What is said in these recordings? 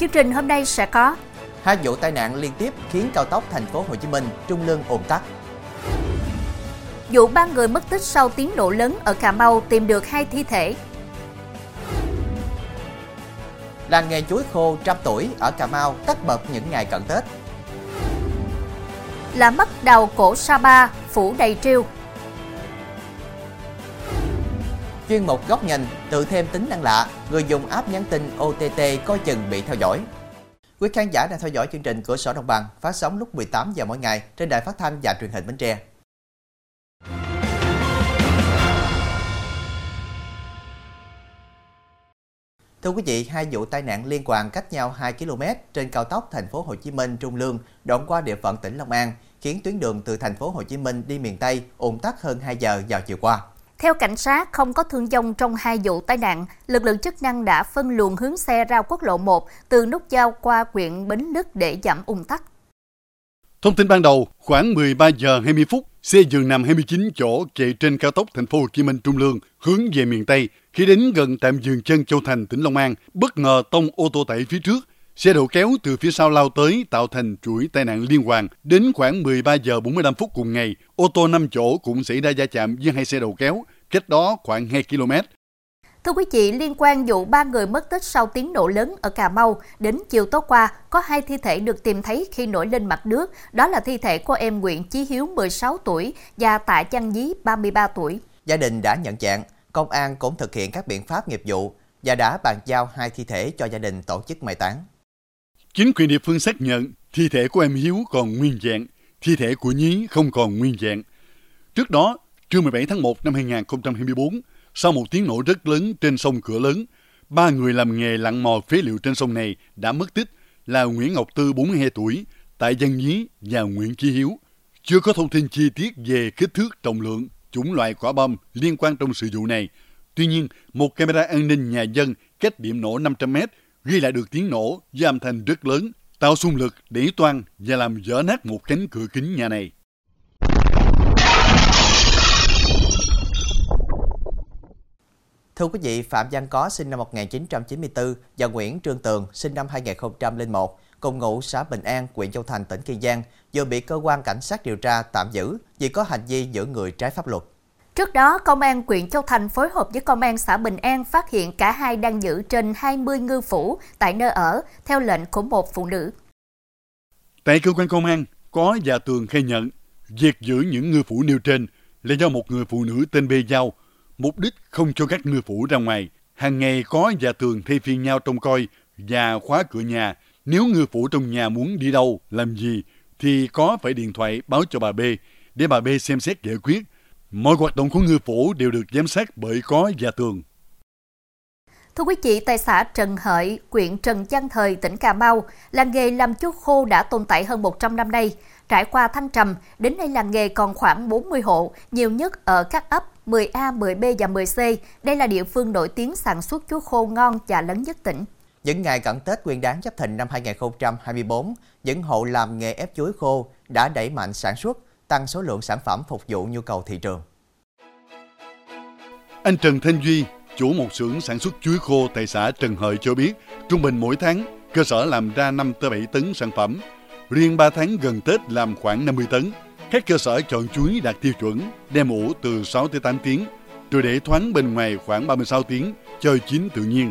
Chương trình hôm nay sẽ có Hai vụ tai nạn liên tiếp khiến cao tốc thành phố Hồ Chí Minh trung lương ùn tắc. Vụ ba người mất tích sau tiếng nổ lớn ở Cà Mau tìm được hai thi thể. Làng nghề chuối khô trăm tuổi ở Cà Mau tất bật những ngày cận Tết. Là mất đầu cổ Sapa, phủ đầy triêu. Chuyên mục góc nhìn tự thêm tính năng lạ, người dùng app nhắn tin OTT coi chừng bị theo dõi. Quý khán giả đang theo dõi chương trình Cửa sổ Đồng bằng phát sóng lúc 18 giờ mỗi ngày trên đài phát thanh và truyền hình Bến Tre. Thưa quý vị, hai vụ tai nạn liên quan cách nhau 2 km trên cao tốc thành phố Hồ Chí Minh Trung Lương đoạn qua địa phận tỉnh Long An khiến tuyến đường từ thành phố Hồ Chí Minh đi miền Tây ùn tắc hơn 2 giờ vào chiều qua. Theo cảnh sát, không có thương vong trong hai vụ tai nạn. Lực lượng chức năng đã phân luồng hướng xe ra quốc lộ 1 từ nút giao qua huyện Bến Lức để giảm ủng tắc. Thông tin ban đầu, khoảng 13 giờ 20 phút, xe giường nằm 29 chỗ chạy trên cao tốc thành phố Hồ Chí Minh Trung Lương hướng về miền Tây. Khi đến gần tạm dừng chân Châu Thành, tỉnh Long An, bất ngờ tông ô tô tải phía trước. Xe đầu kéo từ phía sau lao tới tạo thành chuỗi tai nạn liên hoàn. Đến khoảng 13 giờ 45 phút cùng ngày, ô tô 5 chỗ cũng xảy ra va chạm với hai xe đầu kéo, cách đó khoảng 2 km. Thưa quý vị, liên quan vụ ba người mất tích sau tiếng nổ lớn ở Cà Mau, đến chiều tối qua, có hai thi thể được tìm thấy khi nổi lên mặt nước. Đó là thi thể của em Nguyễn Chí Hiếu, 16 tuổi, và Tạ Chăn Dí, 33 tuổi. Gia đình đã nhận dạng, công an cũng thực hiện các biện pháp nghiệp vụ và đã bàn giao hai thi thể cho gia đình tổ chức mai táng. Chính quyền địa phương xác nhận thi thể của em Hiếu còn nguyên dạng thi thể của Nhí không còn nguyên dạng Trước đó, trưa 17 tháng 1 năm 2024, sau một tiếng nổ rất lớn trên sông Cửa Lớn, ba người làm nghề lặn mò phế liệu trên sông này đã mất tích là Nguyễn Ngọc Tư 42 tuổi, tại dân Nhí và Nguyễn Chí Hiếu. Chưa có thông tin chi tiết về kích thước, trọng lượng, chủng loại quả bom liên quan trong sự vụ này. Tuy nhiên, một camera an ninh nhà dân cách điểm nổ 500 mét ghi lại được tiếng nổ với âm thanh rất lớn, tạo xung lực để toan và làm vỡ nát một cánh cửa kính nhà này. Thưa quý vị, Phạm Văn Có sinh năm 1994 và Nguyễn Trương Tường sinh năm 2001 cùng ngụ xã Bình An, huyện Châu Thành, tỉnh Kiên Giang vừa bị cơ quan cảnh sát điều tra tạm giữ vì có hành vi giữ người trái pháp luật. Trước đó, Công an huyện Châu Thành phối hợp với Công an xã Bình An phát hiện cả hai đang giữ trên 20 ngư phủ tại nơi ở, theo lệnh của một phụ nữ. Tại cơ quan công an, có và tường khai nhận việc giữ những ngư phủ nêu trên là do một người phụ nữ tên B Giao, mục đích không cho các ngư phủ ra ngoài. Hàng ngày có và tường thay phiên nhau trông coi và khóa cửa nhà. Nếu ngư phủ trong nhà muốn đi đâu, làm gì, thì có phải điện thoại báo cho bà B để bà B xem xét giải quyết Mọi hoạt động của ngư phủ đều được giám sát bởi có gia tường. Thưa quý vị, tại xã Trần Hợi, huyện Trần Văn Thời, tỉnh Cà Mau, làng nghề làm chuối khô đã tồn tại hơn 100 năm nay. Trải qua thăng trầm, đến nay làng nghề còn khoảng 40 hộ, nhiều nhất ở các ấp 10A, 10B và 10C. Đây là địa phương nổi tiếng sản xuất chuối khô ngon và lớn nhất tỉnh. Những ngày cận Tết Nguyên đáng Giáp Thìn năm 2024, những hộ làm nghề ép chuối khô đã đẩy mạnh sản xuất, tăng số lượng sản phẩm phục vụ nhu cầu thị trường. Anh Trần Thanh Duy, chủ một xưởng sản xuất chuối khô tại xã Trần Hợi cho biết, trung bình mỗi tháng, cơ sở làm ra 5 tới 7 tấn sản phẩm. Riêng 3 tháng gần Tết làm khoảng 50 tấn. Các cơ sở chọn chuối đạt tiêu chuẩn, đem ủ từ 6 tới 8 tiếng, rồi để thoáng bên ngoài khoảng 36 tiếng, cho chín tự nhiên.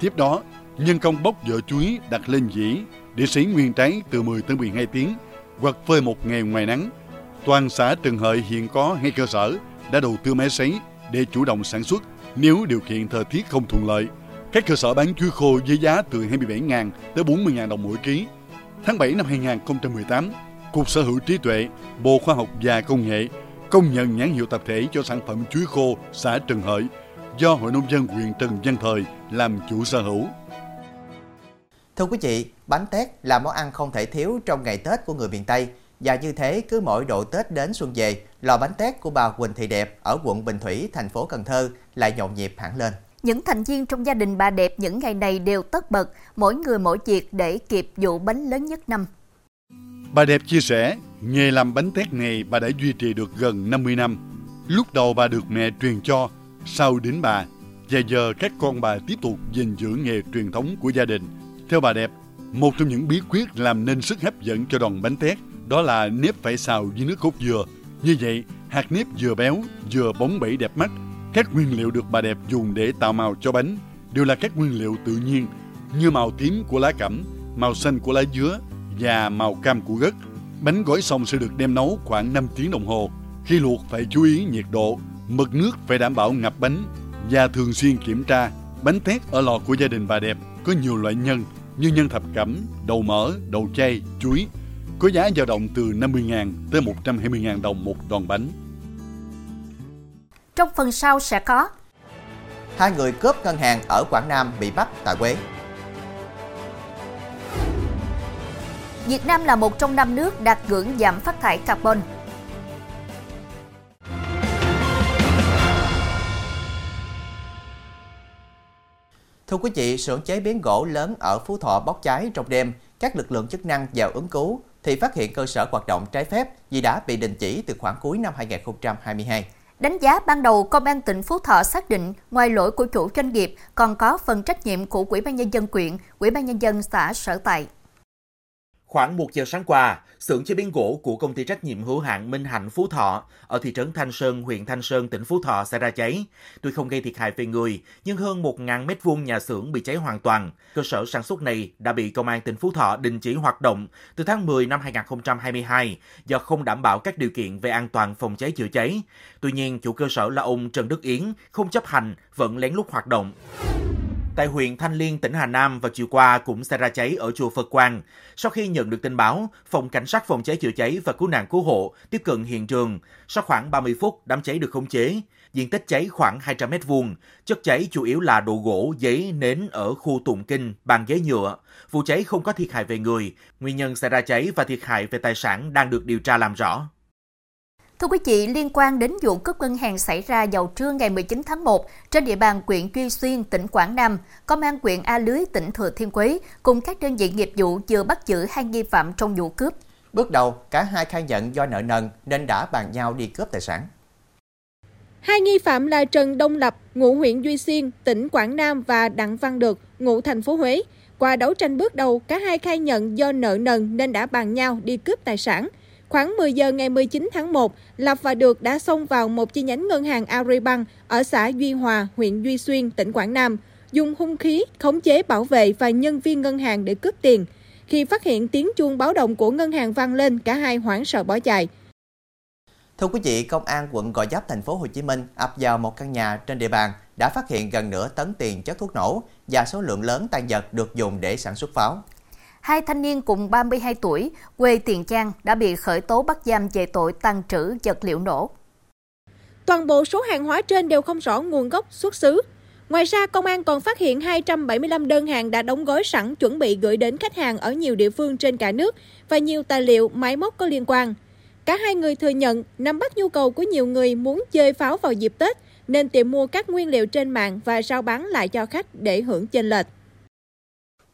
Tiếp đó, nhân công bóc vỏ chuối đặt lên dĩ để sấy nguyên trái từ 10 tới 12 tiếng, hoặc phơi một ngày ngoài nắng Toàn xã Trần Hợi hiện có hai cơ sở đã đầu tư máy sấy để chủ động sản xuất nếu điều kiện thời tiết không thuận lợi. Các cơ sở bán chuối khô với giá từ 27.000 tới 40.000 đồng mỗi ký. Tháng 7 năm 2018, Cục Sở hữu trí tuệ, Bộ Khoa học và Công nghệ công nhận nhãn hiệu tập thể cho sản phẩm chuối khô xã Trần Hợi do Hội Nông dân huyện Trần Văn Thời làm chủ sở hữu. Thưa quý vị, bánh tét là món ăn không thể thiếu trong ngày Tết của người miền Tây và như thế cứ mỗi độ Tết đến xuân về, lò bánh tét của bà Quỳnh Thị Đẹp ở quận Bình Thủy, thành phố Cần Thơ lại nhộn nhịp hẳn lên. Những thành viên trong gia đình bà Đẹp những ngày này đều tất bật, mỗi người mỗi việc để kịp vụ bánh lớn nhất năm. Bà Đẹp chia sẻ, nghề làm bánh tét này bà đã duy trì được gần 50 năm. Lúc đầu bà được mẹ truyền cho, sau đến bà, và giờ các con bà tiếp tục gìn giữ nghề truyền thống của gia đình. Theo bà Đẹp, Một trong những bí quyết làm nên sức hấp dẫn cho đòn bánh tét đó là nếp phải xào với nước cốt dừa. Như vậy, hạt nếp vừa béo, vừa bóng bẩy đẹp mắt. Các nguyên liệu được bà đẹp dùng để tạo màu cho bánh đều là các nguyên liệu tự nhiên như màu tím của lá cẩm, màu xanh của lá dứa và màu cam của gất. Bánh gói xong sẽ được đem nấu khoảng 5 tiếng đồng hồ. Khi luộc phải chú ý nhiệt độ, mực nước phải đảm bảo ngập bánh và thường xuyên kiểm tra. Bánh tét ở lò của gia đình bà đẹp có nhiều loại nhân như nhân thập cẩm, đầu mỡ, đầu chay, chuối. Có giá dao động từ 50.000 tới 120.000 đồng một đòn bánh. Trong phần sau sẽ có Hai người cướp ngân hàng ở Quảng Nam bị bắt tại Quế. Việt Nam là một trong năm nước đạt ngưỡng giảm phát thải carbon. Thưa quý vị, xưởng chế biến gỗ lớn ở Phú Thọ bốc cháy trong đêm, các lực lượng chức năng vào ứng cứu thì phát hiện cơ sở hoạt động trái phép vì đã bị đình chỉ từ khoảng cuối năm 2022. Đánh giá ban đầu, Công an tỉnh Phú Thọ xác định ngoài lỗi của chủ doanh nghiệp còn có phần trách nhiệm của Ủy ban nhân dân quyện, Ủy ban nhân dân xã sở tại. Khoảng 1 giờ sáng qua, xưởng chế biến gỗ của công ty trách nhiệm hữu hạn Minh Hạnh Phú Thọ ở thị trấn Thanh Sơn, huyện Thanh Sơn, tỉnh Phú Thọ xảy ra cháy. Tuy không gây thiệt hại về người, nhưng hơn 1.000 mét vuông nhà xưởng bị cháy hoàn toàn. Cơ sở sản xuất này đã bị công an tỉnh Phú Thọ đình chỉ hoạt động từ tháng 10 năm 2022 do không đảm bảo các điều kiện về an toàn phòng cháy chữa cháy. Tuy nhiên, chủ cơ sở là ông Trần Đức Yến không chấp hành, vẫn lén lút hoạt động. Tại huyện Thanh Liên, tỉnh Hà Nam vào chiều qua cũng xảy ra cháy ở chùa Phật Quang. Sau khi nhận được tin báo, Phòng Cảnh sát Phòng cháy chữa cháy và Cứu nạn Cứu hộ tiếp cận hiện trường. Sau khoảng 30 phút, đám cháy được khống chế. Diện tích cháy khoảng 200 mét vuông. Chất cháy chủ yếu là đồ gỗ, giấy, nến ở khu tụng kinh, bàn ghế nhựa. Vụ cháy không có thiệt hại về người. Nguyên nhân xảy ra cháy và thiệt hại về tài sản đang được điều tra làm rõ. Thưa quý vị, liên quan đến vụ cướp ngân hàng xảy ra vào trưa ngày 19 tháng 1 trên địa bàn huyện Duy Xuyên, tỉnh Quảng Nam, Công an huyện A Lưới, tỉnh Thừa Thiên Huế cùng các đơn vị nghiệp vụ vừa bắt giữ hai nghi phạm trong vụ cướp. Bước đầu, cả hai khai nhận do nợ nần nên đã bàn nhau đi cướp tài sản. Hai nghi phạm là Trần Đông Lập, ngụ huyện Duy Xuyên, tỉnh Quảng Nam và Đặng Văn Được, ngụ thành phố Huế. Qua đấu tranh bước đầu, cả hai khai nhận do nợ nần nên đã bàn nhau đi cướp tài sản. Khoảng 10 giờ ngày 19 tháng 1, Lập và Được đã xông vào một chi nhánh ngân hàng Agribank ở xã Duy Hòa, huyện Duy Xuyên, tỉnh Quảng Nam, dùng hung khí khống chế bảo vệ và nhân viên ngân hàng để cướp tiền. Khi phát hiện tiếng chuông báo động của ngân hàng vang lên, cả hai hoảng sợ bỏ chạy. Thưa quý vị, công an quận Gò Vấp thành phố Hồ Chí Minh ập vào một căn nhà trên địa bàn đã phát hiện gần nửa tấn tiền chất thuốc nổ và số lượng lớn tan vật được dùng để sản xuất pháo hai thanh niên cùng 32 tuổi, quê Tiền Giang đã bị khởi tố bắt giam về tội tàn trữ vật liệu nổ. Toàn bộ số hàng hóa trên đều không rõ nguồn gốc xuất xứ. Ngoài ra, công an còn phát hiện 275 đơn hàng đã đóng gói sẵn chuẩn bị gửi đến khách hàng ở nhiều địa phương trên cả nước và nhiều tài liệu, máy móc có liên quan. Cả hai người thừa nhận nắm bắt nhu cầu của nhiều người muốn chơi pháo vào dịp Tết nên tìm mua các nguyên liệu trên mạng và rao bán lại cho khách để hưởng chênh lệch.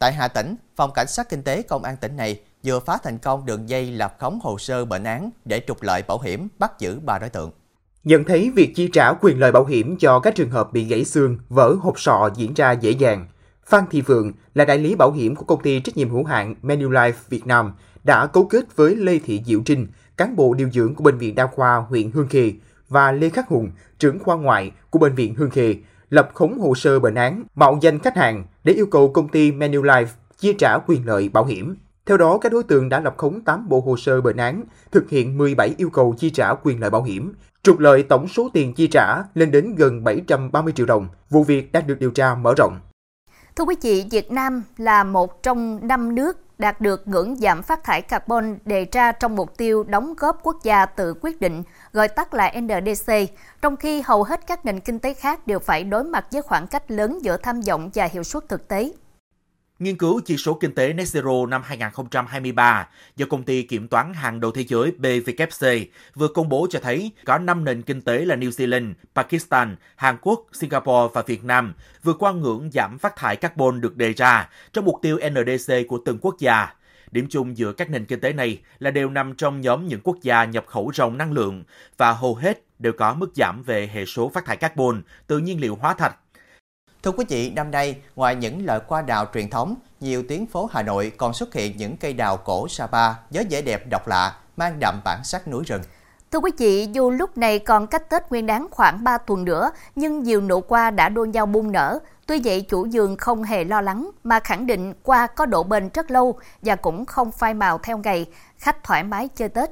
Tại Hà Tĩnh, Phòng Cảnh sát Kinh tế Công an tỉnh này vừa phá thành công đường dây lập khống hồ sơ bệnh án để trục lợi bảo hiểm, bắt giữ ba đối tượng. Nhận thấy việc chi trả quyền lợi bảo hiểm cho các trường hợp bị gãy xương, vỡ hộp sọ diễn ra dễ dàng, Phan Thị Vượng là đại lý bảo hiểm của công ty trách nhiệm hữu hạn Manulife Việt Nam đã cấu kết với Lê Thị Diệu Trinh, cán bộ điều dưỡng của bệnh viện đa khoa huyện Hương Khê và Lê Khắc Hùng, trưởng khoa ngoại của bệnh viện Hương Khê lập khống hồ sơ bệnh án, mạo danh khách hàng để yêu cầu công ty Manulife chia trả quyền lợi bảo hiểm. Theo đó, các đối tượng đã lập khống 8 bộ hồ sơ bệnh án, thực hiện 17 yêu cầu chi trả quyền lợi bảo hiểm, trục lợi tổng số tiền chi trả lên đến gần 730 triệu đồng. Vụ việc đang được điều tra mở rộng. Thưa quý vị, Việt Nam là một trong năm nước đạt được ngưỡng giảm phát thải carbon đề ra trong mục tiêu đóng góp quốc gia tự quyết định, gọi tắt là NDC, trong khi hầu hết các nền kinh tế khác đều phải đối mặt với khoảng cách lớn giữa tham vọng và hiệu suất thực tế. Nghiên cứu chỉ số kinh tế Net Zero năm 2023 do công ty kiểm toán hàng đầu thế giới BVKC vừa công bố cho thấy có 5 nền kinh tế là New Zealand, Pakistan, Hàn Quốc, Singapore và Việt Nam vượt qua ngưỡng giảm phát thải carbon được đề ra trong mục tiêu NDC của từng quốc gia. Điểm chung giữa các nền kinh tế này là đều nằm trong nhóm những quốc gia nhập khẩu ròng năng lượng và hầu hết đều có mức giảm về hệ số phát thải carbon từ nhiên liệu hóa thạch Thưa quý vị, năm nay, ngoài những loại hoa đào truyền thống, nhiều tuyến phố Hà Nội còn xuất hiện những cây đào cổ Sapa với vẻ đẹp độc lạ, mang đậm bản sắc núi rừng. Thưa quý vị, dù lúc này còn cách Tết Nguyên đáng khoảng 3 tuần nữa, nhưng nhiều nụ qua đã đua nhau bung nở. Tuy vậy, chủ vườn không hề lo lắng mà khẳng định qua có độ bền rất lâu và cũng không phai màu theo ngày, khách thoải mái chơi Tết.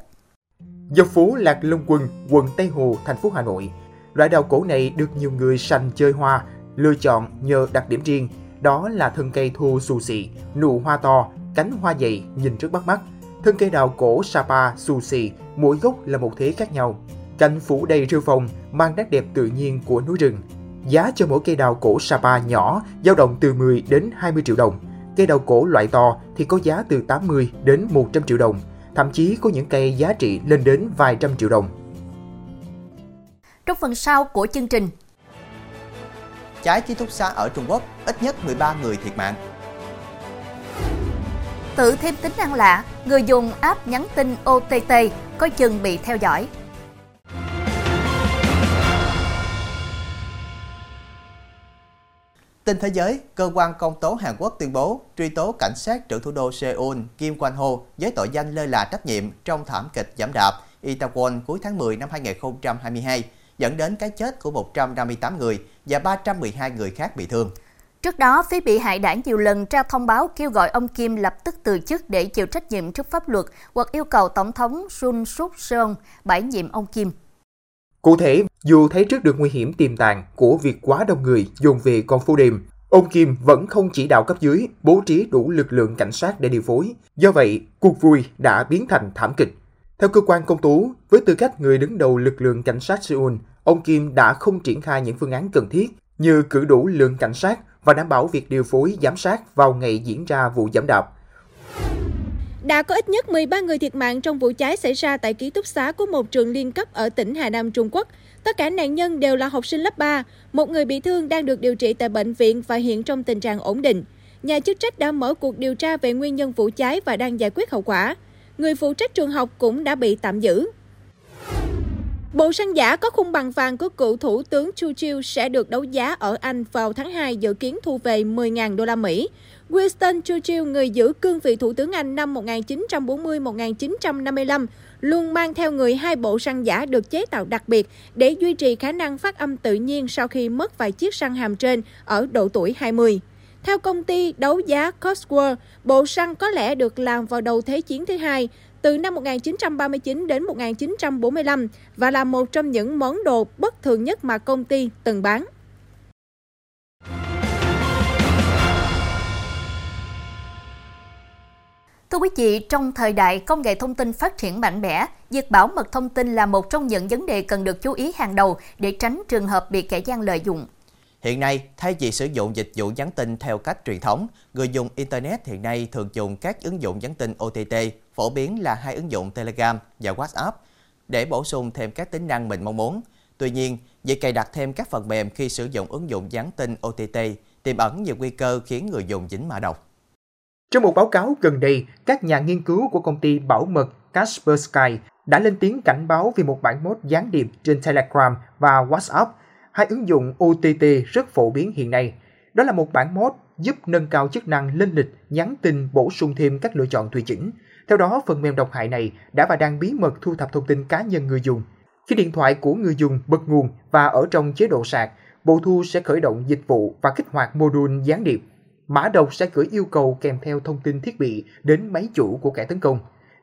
Dọc phố Lạc Long Quân, quận Tây Hồ, thành phố Hà Nội, loại đào cổ này được nhiều người sành chơi hoa, lựa chọn nhờ đặc điểm riêng, đó là thân cây thô xù xì, nụ hoa to, cánh hoa dày nhìn rất bắt mắt. Thân cây đào cổ Sapa xù xì, mỗi gốc là một thế khác nhau. Cành phủ đầy rêu phong, mang nét đẹp tự nhiên của núi rừng. Giá cho mỗi cây đào cổ Sapa nhỏ dao động từ 10 đến 20 triệu đồng. Cây đào cổ loại to thì có giá từ 80 đến 100 triệu đồng. Thậm chí có những cây giá trị lên đến vài trăm triệu đồng. Trong phần sau của chương trình, cháy ký túc xá ở Trung Quốc, ít nhất 13 người thiệt mạng. Tự thêm tính năng lạ, người dùng app nhắn tin OTT coi chừng bị theo dõi. Tin thế giới, cơ quan công tố Hàn Quốc tuyên bố truy tố cảnh sát trưởng thủ đô Seoul Kim Kwon Ho với tội danh lơ là trách nhiệm trong thảm kịch giảm đạp Itaewon cuối tháng 10 năm 2022 dẫn đến cái chết của 158 người và 312 người khác bị thương. Trước đó, phía bị hại đã nhiều lần ra thông báo kêu gọi ông Kim lập tức từ chức để chịu trách nhiệm trước pháp luật hoặc yêu cầu Tổng thống Sun Suk Seon bãi nhiệm ông Kim. Cụ thể, dù thấy trước được nguy hiểm tiềm tàng của việc quá đông người dồn về con phố đêm, ông Kim vẫn không chỉ đạo cấp dưới bố trí đủ lực lượng cảnh sát để điều phối. Do vậy, cuộc vui đã biến thành thảm kịch. Theo cơ quan công tố, với tư cách người đứng đầu lực lượng cảnh sát Seoul, ông Kim đã không triển khai những phương án cần thiết như cử đủ lượng cảnh sát và đảm bảo việc điều phối giám sát vào ngày diễn ra vụ giảm đạp. Đã có ít nhất 13 người thiệt mạng trong vụ cháy xảy ra tại ký túc xá của một trường liên cấp ở tỉnh Hà Nam, Trung Quốc. Tất cả nạn nhân đều là học sinh lớp 3. Một người bị thương đang được điều trị tại bệnh viện và hiện trong tình trạng ổn định. Nhà chức trách đã mở cuộc điều tra về nguyên nhân vụ cháy và đang giải quyết hậu quả. Người phụ trách trường học cũng đã bị tạm giữ. Bộ săn giả có khung bằng vàng của cựu thủ tướng Chu Chiu sẽ được đấu giá ở Anh vào tháng 2 dự kiến thu về 10.000 đô la Mỹ. Winston Churchill, người giữ cương vị thủ tướng Anh năm 1940-1955, luôn mang theo người hai bộ săn giả được chế tạo đặc biệt để duy trì khả năng phát âm tự nhiên sau khi mất vài chiếc răng hàm trên ở độ tuổi 20. Theo công ty đấu giá Cosworth, bộ săn có lẽ được làm vào đầu Thế chiến thứ hai, từ năm 1939 đến 1945 và là một trong những món đồ bất thường nhất mà công ty từng bán. Thưa quý vị, trong thời đại công nghệ thông tin phát triển mạnh mẽ, việc bảo mật thông tin là một trong những vấn đề cần được chú ý hàng đầu để tránh trường hợp bị kẻ gian lợi dụng. Hiện nay, thay vì sử dụng dịch vụ nhắn tin theo cách truyền thống, người dùng Internet hiện nay thường dùng các ứng dụng nhắn tin OTT, phổ biến là hai ứng dụng Telegram và WhatsApp, để bổ sung thêm các tính năng mình mong muốn. Tuy nhiên, việc cài đặt thêm các phần mềm khi sử dụng ứng dụng nhắn tin OTT tiềm ẩn nhiều nguy cơ khiến người dùng dính mã độc. Trong một báo cáo gần đây, các nhà nghiên cứu của công ty bảo mật Kaspersky đã lên tiếng cảnh báo về một bản mốt gián điệp trên Telegram và WhatsApp, hai ứng dụng OTT rất phổ biến hiện nay. Đó là một bản mốt giúp nâng cao chức năng lên lịch, nhắn tin bổ sung thêm các lựa chọn tùy chỉnh. Theo đó, phần mềm độc hại này đã và đang bí mật thu thập thông tin cá nhân người dùng. Khi điện thoại của người dùng bật nguồn và ở trong chế độ sạc, bộ thu sẽ khởi động dịch vụ và kích hoạt module gián điệp mã độc sẽ gửi yêu cầu kèm theo thông tin thiết bị đến máy chủ của kẻ tấn công.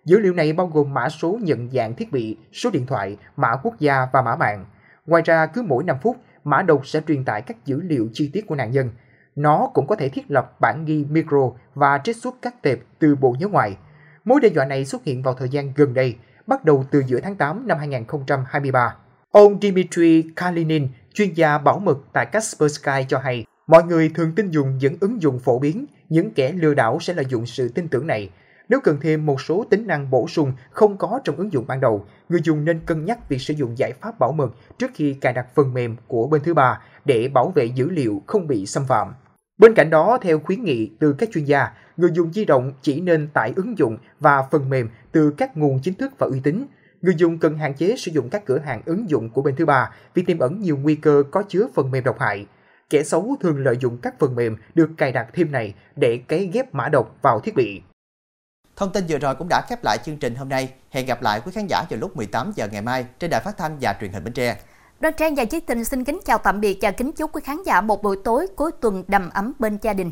Dữ liệu này bao gồm mã số nhận dạng thiết bị, số điện thoại, mã quốc gia và mã mạng. Ngoài ra, cứ mỗi 5 phút, mã độc sẽ truyền tải các dữ liệu chi tiết của nạn nhân. Nó cũng có thể thiết lập bản ghi micro và trích xuất các tệp từ bộ nhớ ngoài. Mối đe dọa này xuất hiện vào thời gian gần đây, bắt đầu từ giữa tháng 8 năm 2023. Ông Dmitry Kalinin, chuyên gia bảo mật tại Kaspersky cho hay, Mọi người thường tin dùng những ứng dụng phổ biến, những kẻ lừa đảo sẽ lợi dụng sự tin tưởng này. Nếu cần thêm một số tính năng bổ sung không có trong ứng dụng ban đầu, người dùng nên cân nhắc việc sử dụng giải pháp bảo mật trước khi cài đặt phần mềm của bên thứ ba để bảo vệ dữ liệu không bị xâm phạm. Bên cạnh đó, theo khuyến nghị từ các chuyên gia, người dùng di động chỉ nên tải ứng dụng và phần mềm từ các nguồn chính thức và uy tín. Người dùng cần hạn chế sử dụng các cửa hàng ứng dụng của bên thứ ba vì tiềm ẩn nhiều nguy cơ có chứa phần mềm độc hại. Kẻ xấu thường lợi dụng các phần mềm được cài đặt thêm này để cấy ghép mã độc vào thiết bị. Thông tin vừa rồi cũng đã khép lại chương trình hôm nay. Hẹn gặp lại quý khán giả vào lúc 18 giờ ngày mai trên đài phát thanh và truyền hình Bến Tre. Đoàn Trang và Chí Tình xin kính chào tạm biệt và kính chúc quý khán giả một buổi tối cuối tuần đầm ấm bên gia đình.